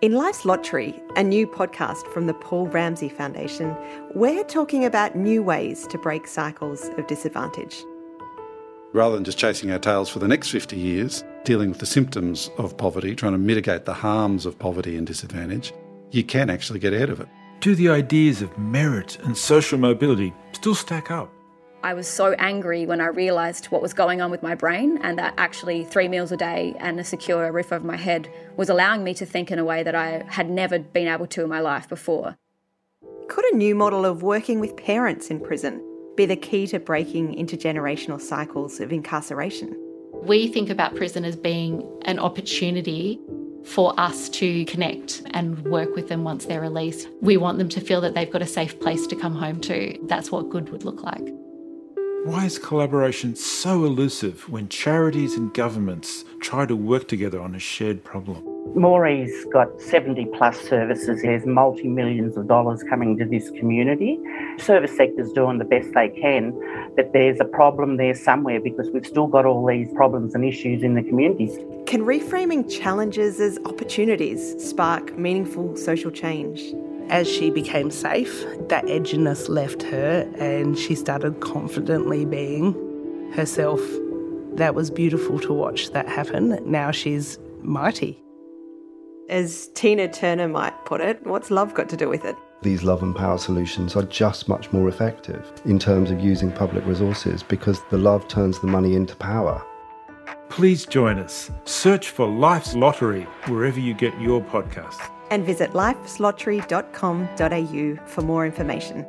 In Life's Lottery, a new podcast from the Paul Ramsay Foundation, we're talking about new ways to break cycles of disadvantage. Rather than just chasing our tails for the next 50 years, dealing with the symptoms of poverty, trying to mitigate the harms of poverty and disadvantage, you can actually get ahead of it. Do the ideas of merit and social mobility still stack up? I was so angry when I realised what was going on with my brain and that actually three meals a day and a secure roof over my head was allowing me to think in a way that I had never been able to in my life before. Could a new model of working with parents in prison be the key to breaking intergenerational cycles of incarceration? We think about prison as being an opportunity for us to connect and work with them once they're released. We want them to feel that they've got a safe place to come home to. That's what good would look like. Why is collaboration so elusive when charities and governments try to work together on a shared problem? Moree's got 70 plus services. There's multi millions of dollars coming to this community. Service sector's doing the best they can, but there's a problem there somewhere because we've still got all these problems and issues in the communities. Can reframing challenges as opportunities spark meaningful social change? As she became safe, that edginess left her and she started confidently being herself. That was beautiful to watch that happen. Now she's mighty. As Tina Turner might put it, what's love got to do with it? These love and power solutions are just much more effective in terms of using public resources because the love turns the money into power. Please join us. Search for Life's Lottery wherever you get your podcasts and visit lifeslottery.com.au for more information.